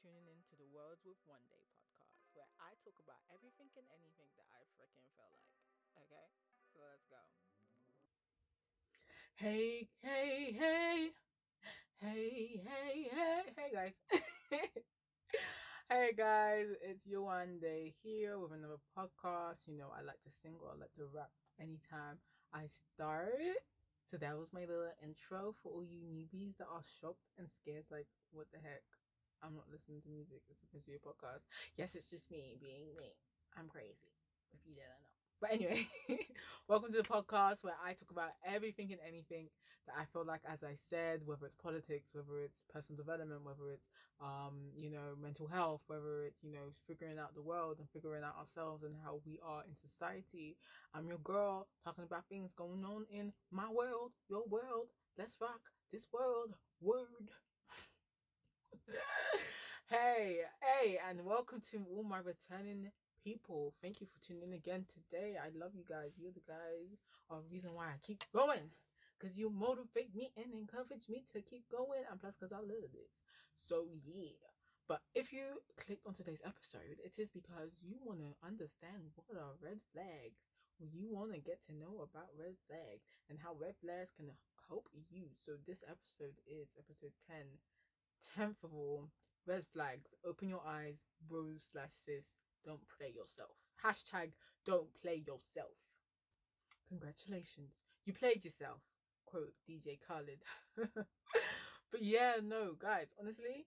tuning in to the Words with One Day podcast, where I talk about everything and anything that I freaking feel like. Okay, so let's go. Hey, hey, hey, hey, hey, hey, hey, guys. hey, guys, it's you one day here with another podcast. You know, I like to sing or I like to rap anytime I start. So that was my little intro for all you newbies that are shocked and scared, like, what the heck? I'm not listening to music. It's supposed to be a podcast. Yes, it's just me being me. I'm crazy. If you didn't know. But anyway, welcome to the podcast where I talk about everything and anything that I feel like, as I said, whether it's politics, whether it's personal development, whether it's, um, you know, mental health, whether it's, you know, figuring out the world and figuring out ourselves and how we are in society. I'm your girl talking about things going on in my world, your world. Let's rock this world. Word. hey, hey, and welcome to all my returning people. Thank you for tuning in again today. I love you guys. You're the guys are the reason why I keep going. Cause you motivate me and encourage me to keep going, and plus, cause I love this. So yeah. But if you clicked on today's episode, it is because you want to understand what are red flags. You want to get to know about red flags and how red flags can help you. So this episode is episode 10 Tenth of all, red flags. Open your eyes, bros slash sis. Don't play yourself. Hashtag don't play yourself. Congratulations. You played yourself. Quote DJ Khaled. but yeah, no, guys, honestly,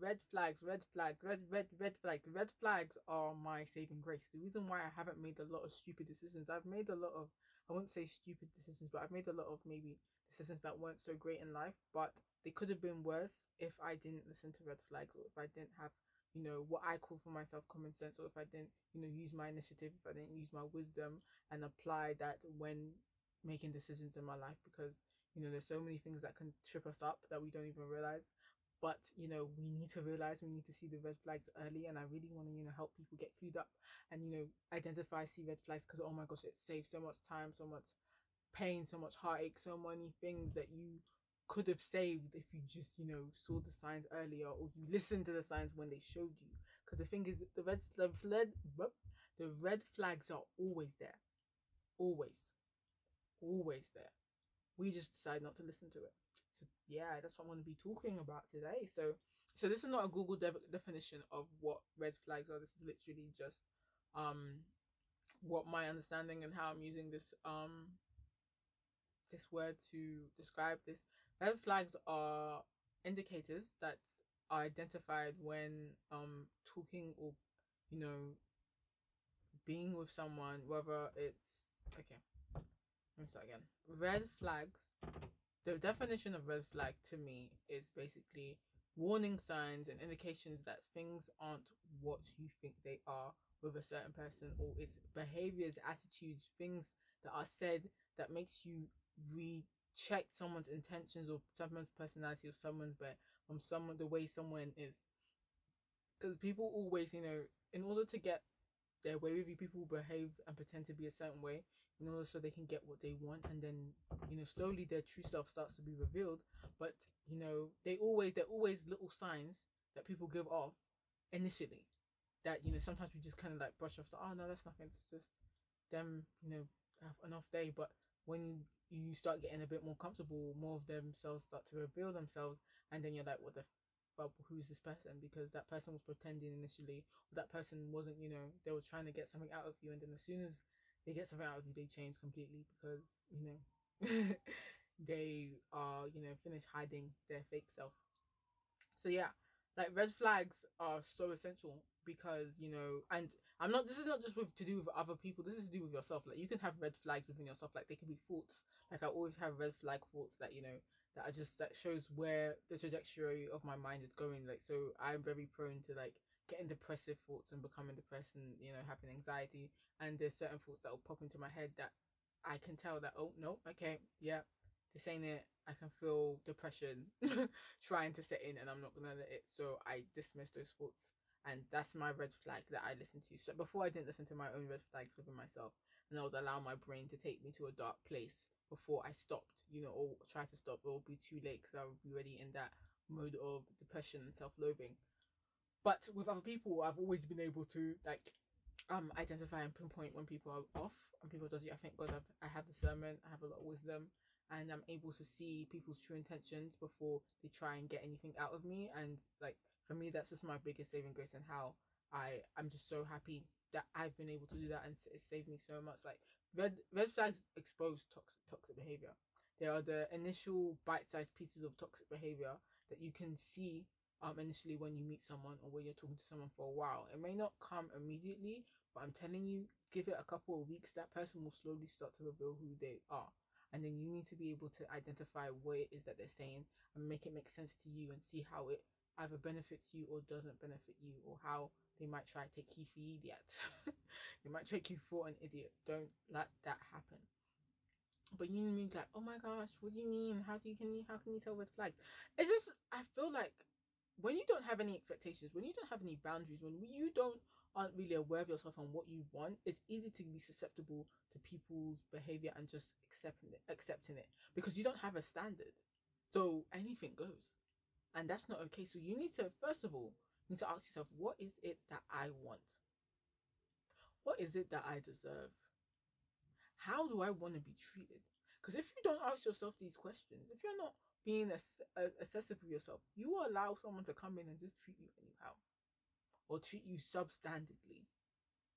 red flags, red flags, red, red, red flags. Red flags are my saving grace. The reason why I haven't made a lot of stupid decisions, I've made a lot of, I won't say stupid decisions, but I've made a lot of maybe decisions that weren't so great in life, but they could have been worse if I didn't listen to red flags or if I didn't have, you know, what I call for myself common sense or if I didn't, you know, use my initiative, if I didn't use my wisdom and apply that when making decisions in my life because, you know, there's so many things that can trip us up that we don't even realize. But, you know, we need to realize we need to see the red flags early and I really want to, you know, help people get clued up and, you know, identify, see red flags because oh my gosh, it saves so much time, so much pain, so much heartache, so many things that you could have saved if you just you know saw the signs earlier or you listened to the signs when they showed you. Because the thing is the red the red the red flags are always there. Always. Always there. We just decide not to listen to it. So yeah that's what i'm going to be talking about today. So so this is not a google de- definition of what red flags are. This is literally just um what my understanding and how i'm using this um this word to describe this. Red flags are indicators that are identified when um talking or you know being with someone, whether it's okay. Let me start again. Red flags. The definition of red flag to me is basically warning signs and indications that things aren't what you think they are with a certain person or its behaviors, attitudes, things that are said that makes you recheck someone's intentions or someone's personality or someone's but from someone the way someone is. Because people always you know in order to get their way with you people behave and pretend to be a certain way in order so they can get what they want and then you know slowly their true self starts to be revealed. But you know they always they're always little signs that people give off initially that you know sometimes we just kind of like brush off the, oh no that's nothing. It's just them you know have an off day. But when you start getting a bit more comfortable, more of themselves start to reveal themselves, and then you're like, what the fuck, who's this person? Because that person was pretending initially, that person wasn't, you know, they were trying to get something out of you, and then as soon as they get something out of you, they change completely because, you know, they are, you know, finished hiding their fake self. So yeah, like red flags are so essential because you know and i'm not this is not just with to do with other people this is to do with yourself like you can have red flags within yourself like they can be thoughts like i always have red flag thoughts that you know that i just that shows where the trajectory of my mind is going like so i'm very prone to like getting depressive thoughts and becoming depressed and you know having anxiety and there's certain thoughts that will pop into my head that i can tell that oh no okay yeah this ain't it I can feel depression trying to set in and I'm not gonna let it. So I dismiss those thoughts and that's my red flag that I listen to. So before I didn't listen to my own red flags within myself, and I would allow my brain to take me to a dark place before I stopped, you know, or try to stop. It will be too late because I would be already in that mode of depression and self-loathing. but with other people, I've always been able to like um identify and pinpoint when people are off and people does it. I thank God I've, I have discernment, I have a lot of wisdom, and I'm able to see people's true intentions before they try and get anything out of me. And like for me, that's just my biggest saving grace and how I I'm just so happy that I've been able to do that and it saved me so much. Like red red flags expose toxic toxic behavior. They are the initial bite-sized pieces of toxic behavior that you can see um initially when you meet someone or when you're talking to someone for a while. It may not come immediately, but I'm telling you, give it a couple of weeks, that person will slowly start to reveal who they are. And then you need to be able to identify what it is that they're saying and make it make sense to you and see how it either benefits you or doesn't benefit you or how they might try to take you for idiot. they might take you for an idiot. Don't let that happen. But you mean like, oh my gosh, what do you mean? How do you can you how can you tell red flags? It's just I feel like when you don't have any expectations, when you don't have any boundaries, when you don't aren't really aware of yourself and what you want, it's easy to be susceptible to people's behavior and just accepting it, accepting it because you don't have a standard. So anything goes, and that's not okay. So you need to first of all need to ask yourself, what is it that I want? What is it that I deserve? How do I want to be treated? Because if you don't ask yourself these questions, if you're not being ass- assessive of yourself, you will allow someone to come in and just treat you anyhow or treat you substandardly.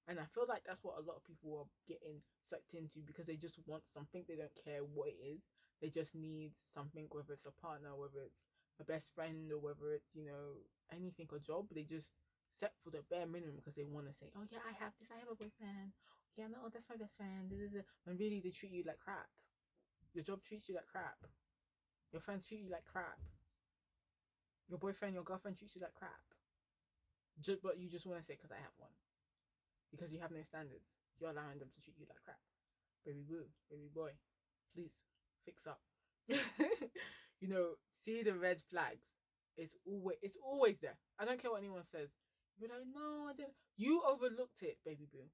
And I feel like that's what a lot of people are getting sucked into because they just want something. They don't care what it is. They just need something, whether it's a partner, whether it's a best friend, or whether it's, you know, anything, a job. They just set for the bare minimum because they want to say, oh, yeah, I have this, I have a boyfriend. Yeah, no, that's my best friend. This is the when really they treat you like crap. Your job treats you like crap. Your friends treat you like crap. Your boyfriend, your girlfriend treats you like crap. Just, but you just want to say because I have one. Because you have no standards. You're allowing them to treat you like crap. Baby boo, baby boy, please fix up. you know, see the red flags. It's always it's always there. I don't care what anyone says. You're like, no, I didn't. You overlooked it, baby boo.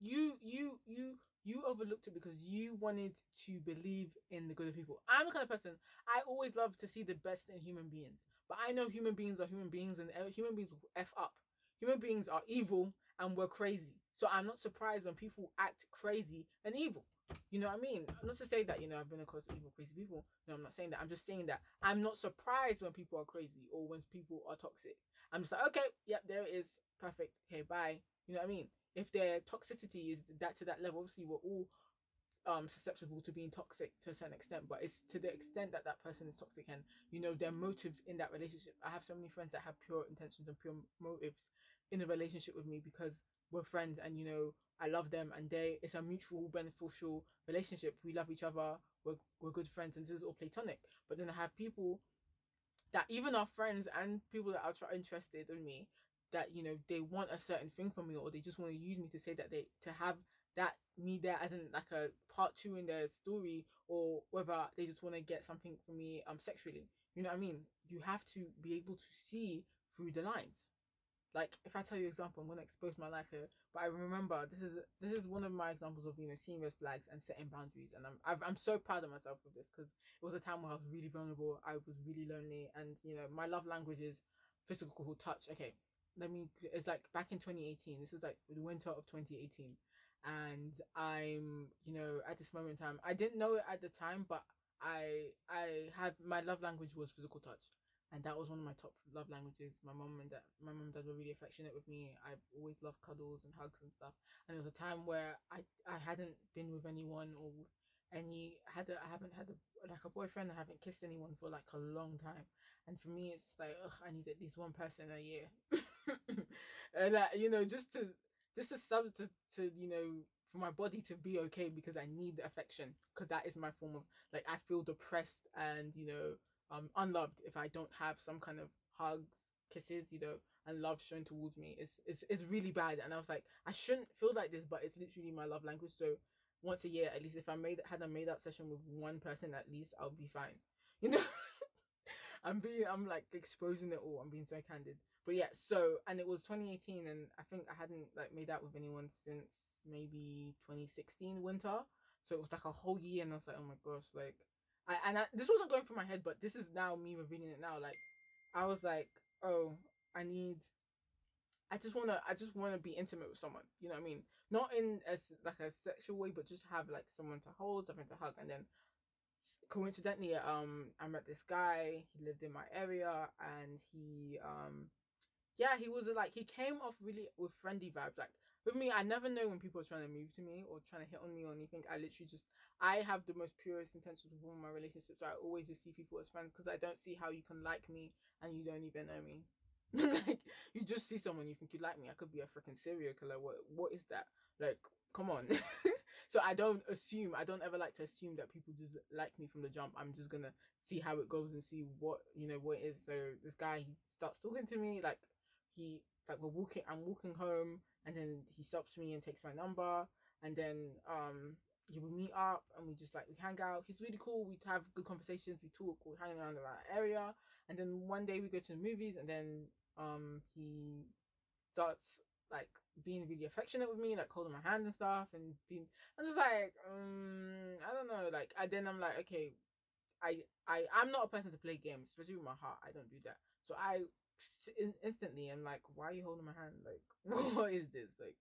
You you you you overlooked it because you wanted to believe in the good of people. I'm the kind of person I always love to see the best in human beings, but I know human beings are human beings and uh, human beings will f up. Human beings are evil and we're crazy. So I'm not surprised when people act crazy and evil. You know what I mean? Not to say that, you know, I've been across evil, crazy people. No, I'm not saying that. I'm just saying that I'm not surprised when people are crazy or when people are toxic. I'm just like, okay, yep, there it is. Perfect. Okay, bye. You know what I mean? If their toxicity is that to that level, obviously we're all um susceptible to being toxic to a certain extent but it's to the extent that that person is toxic and you know their motives in that relationship i have so many friends that have pure intentions and pure motives in a relationship with me because we're friends and you know i love them and they it's a mutual beneficial relationship. We love each other we're, we're good friends and this is all platonic. But then i have people that even are friends and people that are interested in me that you know they want a certain thing from me or they just want to use me to say that they to have that me there as in like a part two in their story or whether they just want to get something from me um sexually. You know what i mean? You have to be able to see through the lines like if i tell you example i'm to expose my life here but i remember this is this is one of my examples of you know seeing red flags and setting boundaries and i'm i am so proud of myself with this because it was a time where i was really vulnerable i was really lonely and you know my love language is physical touch. Okay let me it's like back in 2018 this is like the winter of 2018 and I'm, you know, at this moment in time, I didn't know it at the time, but I I had my love language was physical touch, and that was one of my top love languages. My mom and dad, my mom and dad were really affectionate with me. I always loved cuddles and hugs and stuff. And it was a time where I I hadn't been with anyone or any had a, I haven't had a, like a boyfriend. I haven't kissed anyone for like a long time. And for me, it's like ugh, I need at least one person a year, and like, you know, just to just a sub to, to you know for my body to be okay because I need the affection because that is my form of like I feel depressed and you know um unloved if I don't have some kind of hugs, kisses, you know, and love shown towards me. It's it's it's really bad. And I was like, I shouldn't feel like this, but it's literally my love language. So once a year at least if I made had a made out session with one person at least I'll be fine. You know? I'm being I'm like exposing it all. I'm being so candid but yeah, so and it was 2018, and I think I hadn't like made out with anyone since maybe 2016 winter. So it was like a whole year, and I was like, oh my gosh, like, I and I, this wasn't going through my head, but this is now me revealing it now. Like, I was like, oh, I need I just wanna I just wanna be intimate with someone. You know what I mean? Not in a like a sexual way, but just have like someone to hold, something to hug, and then coincidentally, um, I met this guy. He lived in my area, and he um, yeah, he was like he came off really with friendly vibes. Like with me, I never know when people are trying to move to me or trying to hit on me or anything. I literally just I have the most purest intentions with all my relationships. I always just see people as friends because I don't see how you can like me and you don't even know me. like you just see someone you think you like me. I could be a freaking serial killer. What what is that? Like, come on. so I don't assume. I don't ever like to assume that people just like me from the jump. I'm just gonna see how it goes and see what you know what it is. So this guy he starts talking to me like he like we're walking. I'm walking home and then he stops me and takes my number and then um would meet up and we just like we hang out. He's really cool. We have good conversations. We talk. We hang around around area. And then one day we go to the movies and then um he starts like being really affectionate with me, like holding my hand and stuff, and being. I'm just like, um, I don't know. Like, I then I'm like, okay, I I I'm not a person to play games, especially with my heart. I don't do that. So I instantly am like, why are you holding my hand? Like, what is this? Like,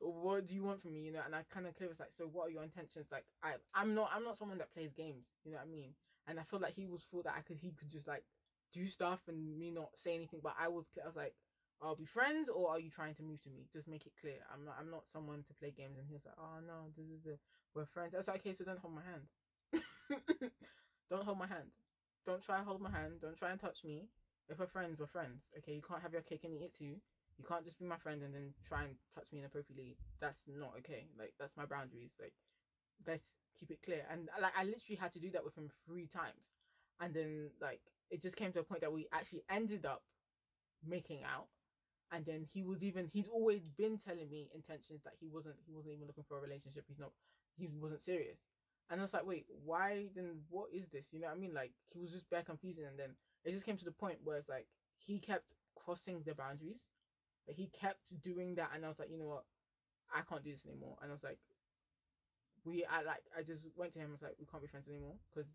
what do you want from me? You know? And I kind of clear it's like, so what are your intentions? Like, I I'm not I'm not someone that plays games. You know what I mean? And I feel like he was thought that I could he could just like do stuff and me not say anything. But I was I was like, I'll be friends or are you trying to move to me? Just make it clear. I'm not I'm not someone to play games. And he was like, oh no, duh, duh, duh. we're friends. I was like, okay, so don't hold my hand. don't hold my hand. Don't try hold my hand. Don't try and touch me. If we're friends, we're friends. Okay, you can't have your cake and eat it too. You can't just be my friend and then try and touch me inappropriately. That's not okay. Like that's my boundaries. Like let's keep it clear. And like I literally had to do that with him three times. And then like it just came to a point that we actually ended up making out and then he was even he's always been telling me intentions that he wasn't he wasn't even looking for a relationship he's not he wasn't serious and i was like wait why then what is this you know what i mean like he was just bare confusing and then it just came to the point where it's like he kept crossing the boundaries. But he kept doing that and i was like you know what? I can't do this anymore. And i was like we i like i just went to him and was like we can't be friends anymore because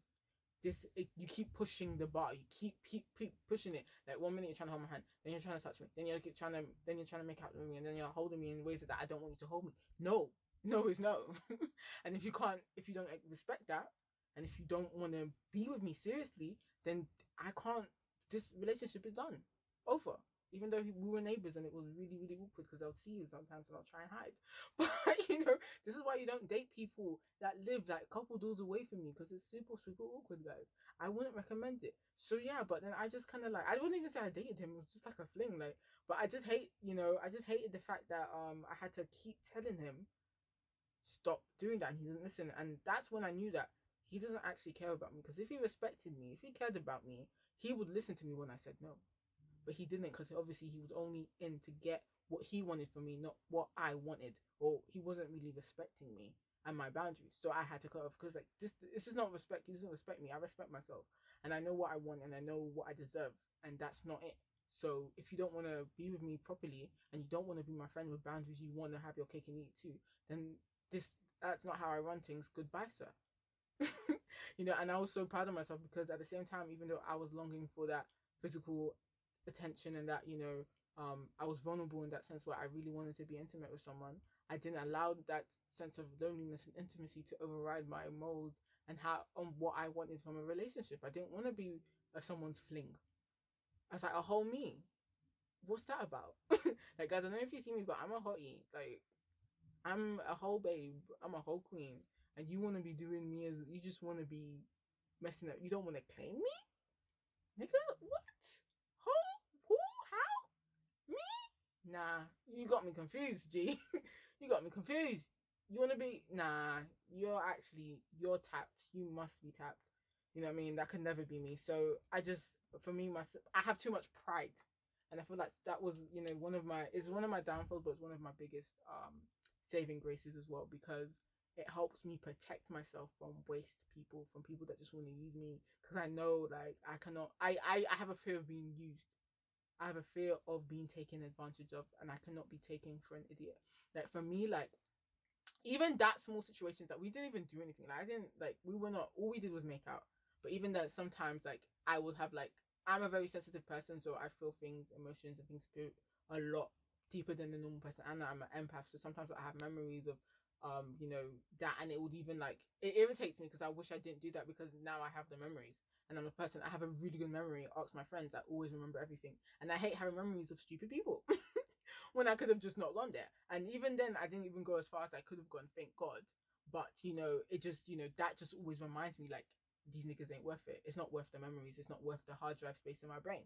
this it, you keep pushing the bar you keep, keep keep pushing it. Like one minute you're trying to hold my hand then you're trying to touch me then you're trying to then you're trying to make out with me and then you're holding me in ways that i don't want you to hold me. No. No is no. And if you can't if you don't respect that and if you don't want to be with me seriously then i can't this relationship is done over even though we were neighbors and it was really really awkward because I'll see you sometimes and I'll try and hide. But you know, this is why you don't date people that live like a couple doors away from you because it's super super awkward, guys. I wouldn't recommend it. So yeah, but then I just kind of like I wouldn't even say I dated him. It was just like a fling, like. But I just hate, you know, I just hated the fact that um I had to keep telling him stop doing that and he didn't listen and that's when I knew that he doesn't actually care about me because if he respected me, if he cared about me, he would listen to me when I said no but he didn't because obviously he was only in to get what he wanted from me, not what I wanted, or he wasn't really respecting me and my boundaries. So I had to cut off because like this, this is not respect. He doesn't respect me. I respect myself, and I know what I want and I know what I deserve, and that's not it. So if you don't want to be with me properly and you don't want to be my friend with boundaries, you want to have your cake and eat too, then this that's not how I run things. Goodbye, sir. you know, and I was so proud of myself because at the same time, even though I was longing for that physical attention and that you know um I was vulnerable in that sense where I really wanted to be intimate with someone. I didn't allow that sense of loneliness and intimacy to override my morals and how on what I wanted from a relationship. I didn't want to be a someone's fling. I was like a whole me. What's that about? like guys, I don't know if you see me, but I'm a hottie. Like I'm a whole babe. I'm a whole queen. And you want to be doing me as you just want to be messing up. You don't want to claim me, nigga. What? Who? Who? How? Me? Nah, you got me confused, G. you got me confused. You want to be? Nah, you're actually, you're tapped. You must be tapped. You know what I mean? That could never be me. So I just, for me, my, I have too much pride. And I feel like that was, you know, one of my, is one of my downfalls, but it's one of my biggest um saving graces as well because it helps me protect myself from waste people, from people that just want to use me. Because I know, like, I cannot, I, I, I have a fear of being used. I have a fear of being taken advantage of and I cannot be taken for an idiot. Like for me, like even that small situations that we didn't even do anything. Like I didn't like we were not all we did was make out. But even that sometimes like I would have like I'm a very sensitive person, so I feel things, emotions and things a lot deeper than the normal person and I'm an empath so sometimes I have memories of um you know that and it would even like it irritates me because I wish I didn't do that because now I have the memories and I'm a person I have a really good memory ask my friends I always remember everything and I hate having memories of stupid people when I could have just not gone there and even then I didn't even go as far as I could have gone thank god but you know it just you know that just always reminds me like these niggas ain't worth it it's not worth the memories it's not worth the hard drive space in my brain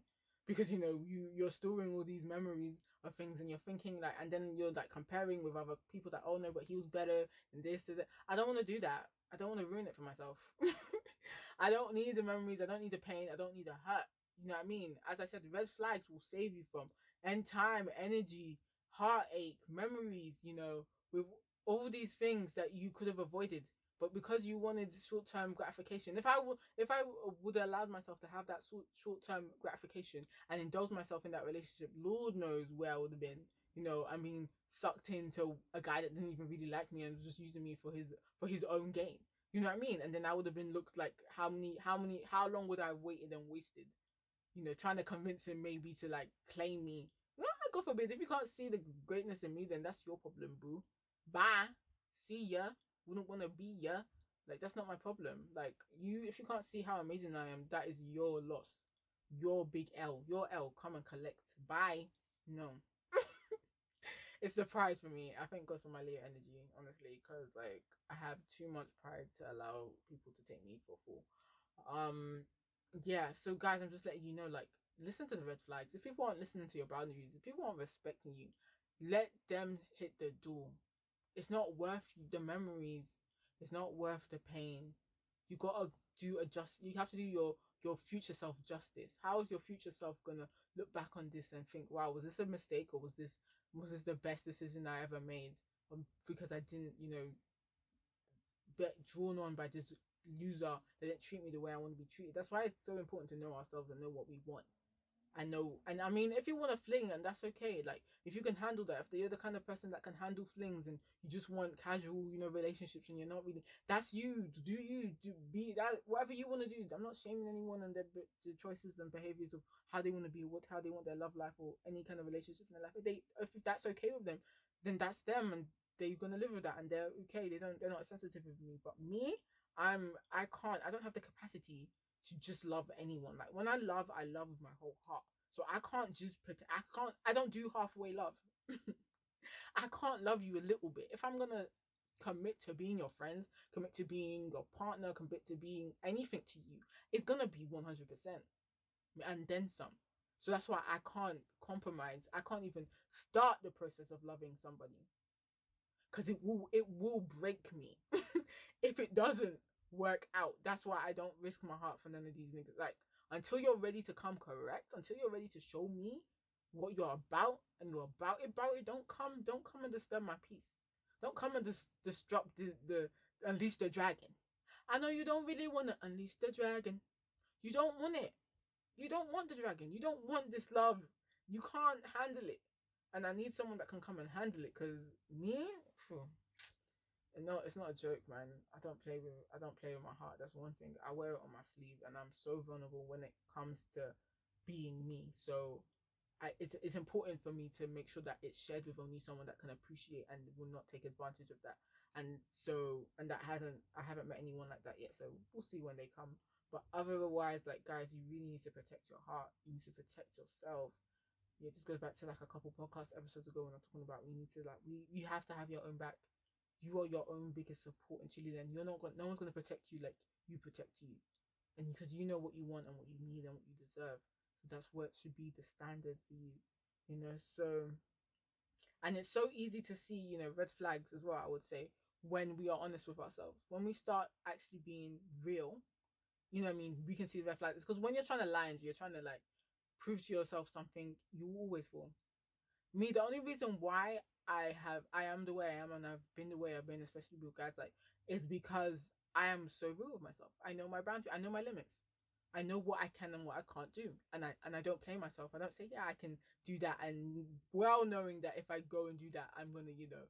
because you know you you're storing all these memories of things and you're thinking like and then you're like comparing with other people that oh no but he was better and this and that. I don't want to do that. I don't want to ruin it for myself. I don't need the memories. I don't need the pain. I don't need the hurt. You know what I mean? As I said, red flags will save you from end time, energy, heartache, memories. You know, with all these things that you could have avoided but because you wanted short-term gratification if i would if i would have allowed myself to have that short-term gratification and indulge myself in that relationship lord knows where i would have been you know i mean sucked into a guy that didn't even really like me and was just using me for his for his own gain. You know what i mean? And then i would have been looked like how many how many how long would i have waited and wasted you know trying to convince him maybe to like claim me? Well, god forbid if you can't see the greatness in me then that's your problem boo. Bye. See ya wouldn't want to be yeah like that's not my problem. Like you if you can't see how amazing i am that is your loss. Your big l your l come and collect. Bye. No. It's the pride for me. I thank god for my leo energy honestly because like i have too much pride to allow people to take me for fool. Um yeah so guys i'm just letting you know like listen to the red flags. If people aren't listening to your boundaries if people aren't respecting you let them hit the door it's not worth the memories. It's not worth the pain. You gotta do a just. You have to do your your future self justice. How is your future self gonna look back on this and think, wow, was this a mistake or was this was this the best decision I ever made? Um, because I didn't, you know, get drawn on by this loser They didn't treat me the way I want to be treated. That's why it's so important to know ourselves and know what we want. I know, and I mean, if you want to fling, and that's okay. Like, if you can handle that, if you're the kind of person that can handle flings, and you just want casual, you know, relationships, and you're not really, that's you. Do you do be that whatever you want to do? I'm not shaming anyone and their, their choices and behaviors of how they want to be, what how they want their love life or any kind of relationship in their life. If they, if that's okay with them, then that's them, and they're gonna live with that, and they're okay. They don't, they're not sensitive with me. But me, I'm, I can't. I don't have the capacity to just love anyone. Like when I love, I love with my whole heart. So I can't just put I can't I don't do halfway love. I can't love you a little bit. If I'm gonna commit to being your friend, commit to being your partner, commit to being anything to you, it's gonna be 100% and then some. So that's why I can't compromise. I can't even start the process of loving somebody because it will it will break me if it doesn't work out. That's why I don't risk my heart for none of these niggas. Like until you're ready to come correct, until you're ready to show me what you're about and you're about it, about it, don't come, don't come and disturb my peace. Don't come and dis- disrupt the, the unleash the dragon. I know you don't really want to unleash the dragon. You don't want it. You don't want the dragon. You don't want this love. You can't handle it. And I need someone that can come and handle it because me, phew, no, it's not a joke, man. I don't play with I don't play with my heart. That's one thing. I wear it on my sleeve, and I'm so vulnerable when it comes to being me. So, I it's it's important for me to make sure that it's shared with only someone that can appreciate and will not take advantage of that. And so, and that hasn't I haven't met anyone like that yet. So we'll see when they come. But otherwise, like guys, you really need to protect your heart. You need to protect yourself. Yeah, this goes back to like a couple podcast episodes ago when I'm talking about we need to like we you have to have your own back you are your own biggest support and cheerleader, and you're not going. No one's going to protect you like you protect you, and because you know what you want and what you need and what you deserve. So that's what should be the standard for you, you know. So, and it's so easy to see, you know, red flags as well. I would say when we are honest with ourselves, when we start actually being real, you know, I mean, we can see red flags. Because when you're trying to lie and you're trying to like prove to yourself something, you always fall. Me, the only reason why I have I am the way I am and I've been the way I've been, especially with guys like is because I am so real with myself. I know my boundary, I know my limits. I know what I can and what I can't do. And I and I don't play myself. I don't say, yeah, I can do that and well knowing that if I go and do that, I'm gonna, you know,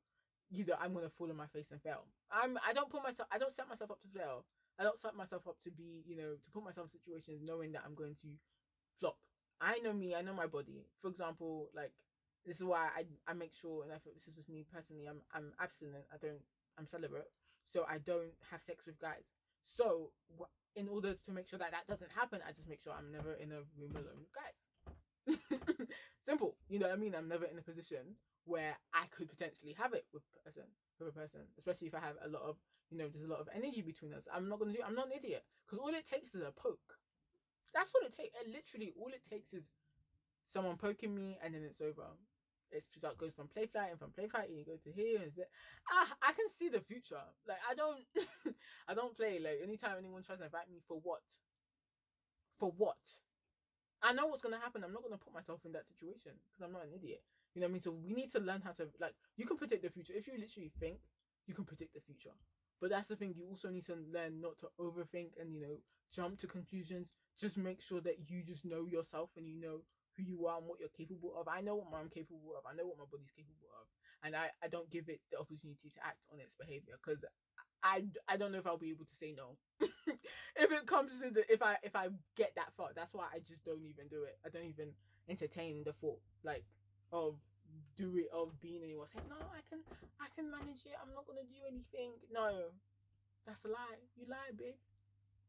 you know, I'm gonna fall on my face and fail. I'm I don't put myself I don't set myself up to fail. I don't set myself up to be, you know, to put myself in situations knowing that I'm going to flop. I know me, I know my body. For example, like this is why I I make sure, and I feel this is just me personally. I'm I'm abstinent. I don't. I'm celibate, so I don't have sex with guys. So in order to make sure that that doesn't happen, I just make sure I'm never in a room alone with guys. Simple. You know what I mean? I'm never in a position where I could potentially have it with a person, with a person, especially if I have a lot of, you know, there's a lot of energy between us. I'm not gonna do. I'm not an idiot because all it takes is a poke. That's all it takes. Literally, all it takes is someone poking me, and then it's over. It's just like goes from play fighting, from play fighting, you go to here, and it's, ah, I can see the future. Like I don't, I don't play. Like anytime anyone tries to invite me for what, for what, I know what's gonna happen. I'm not gonna put myself in that situation because I'm not an idiot. You know what I mean? So we need to learn how to like. You can predict the future if you literally think you can predict the future. But that's the thing. You also need to learn not to overthink and you know jump to conclusions. Just make sure that you just know yourself and you know who you are and what you're capable of. I know what I'm capable of. I know what my body's capable of, and I I don't give it the opportunity to act on its behavior because I, I don't know if I'll be able to say no. if it comes to the if I if I get that far, that's why I just don't even do it. I don't even entertain the thought like of do it of being anyone saying no I can I can manage it. I'm not gonna do anything. No, that's a lie. You lie, babe.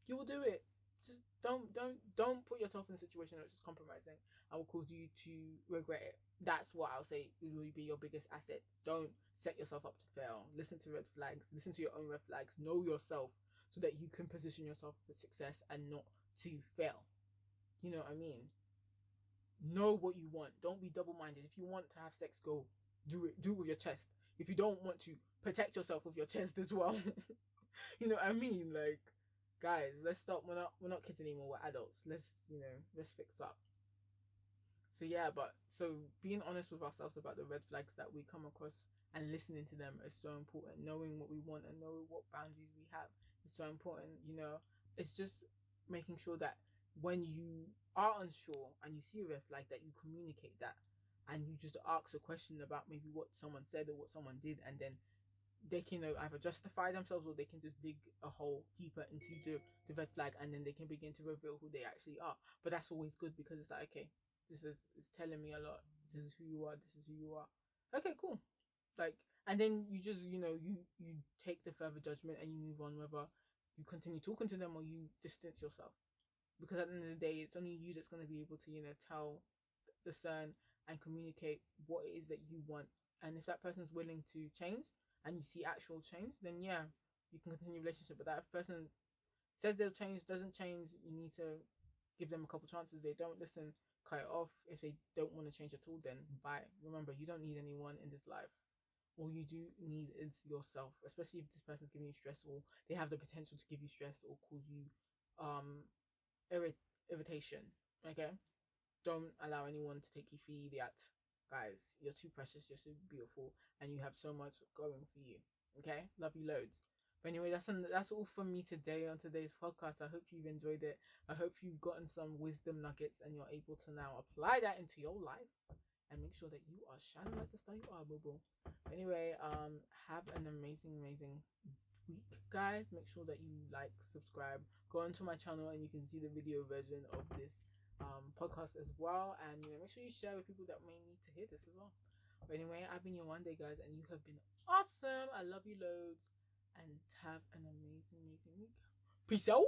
You will do it. Just don't don't don't put yourself in a situation that's just compromising and will cause you to regret it. That's what I'll say will be your biggest asset. Don't set yourself up to fail. Listen to red flags. Listen to your own red flags. Know yourself so that you can position yourself for success and not to fail. You know what I mean? Know what you want. Don't be double minded. If you want to have sex, go do it. Do it with your chest. If you don't want to, protect yourself with your chest as well. you know what I mean? Like, guys, let's stop. We're not we're not kids anymore. We're adults. Let's you know let's fix up. So yeah, but so being honest with ourselves about the red flags that we come across and listening to them is so important. Knowing what we want and knowing what boundaries we have is so important. You know, it's just making sure that when you are unsure and you see a red flag that you communicate that and you just ask a question about maybe what someone said or what someone did and then they can know, either justify themselves or they can just dig a hole deeper into the, the red flag and then they can begin to reveal who they actually are but that's always good because it's like okay this is it's telling me a lot. This is who you are. This is who you are. Okay cool. Like and then you just you know you you take the further judgment and you move on whether you continue talking to them or you distance yourself. Because at the end of the day it's only you that's going to be able to you know tell discern and communicate what it is that you want. And if that person's willing to change and you see actual change then yeah you can continue relationship. But that person says they'll change doesn't change you need to give them a couple chances. They don't listen cut it off. If they don't want to change at all then bye. Remember you don't need anyone in this life. All you do need is yourself especially if this person's giving you stress or they have the potential to give you stress or cause you um irrit- irritation okay? Don't allow anyone to take you for idiot. Guys you're too precious you're so beautiful and you have so much going for you okay? Love you loads but anyway that's an, that's all from me today on today's podcast i hope you've enjoyed it i hope you've gotten some wisdom nuggets and you're able to now apply that into your life and make sure that you are shining like the star you are, boo boo. Anyway, um, have an amazing, amazing week, guys. Make sure that you like, subscribe, go onto my channel, and you can see the video version of this um podcast as well. And you know, make sure you share with people that may need to hear this as well. But anyway, I've been your one day, guys, and you have been awesome. I love you loads, and have an amazing, amazing week. Peace out.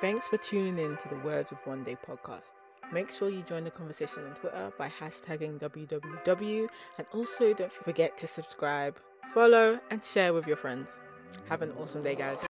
Thanks for tuning in to the Words with One Day podcast. Make sure you join the conversation on Twitter by hashtagging WWW and also don't forget to subscribe, follow, and share with your friends. Have an awesome day, guys.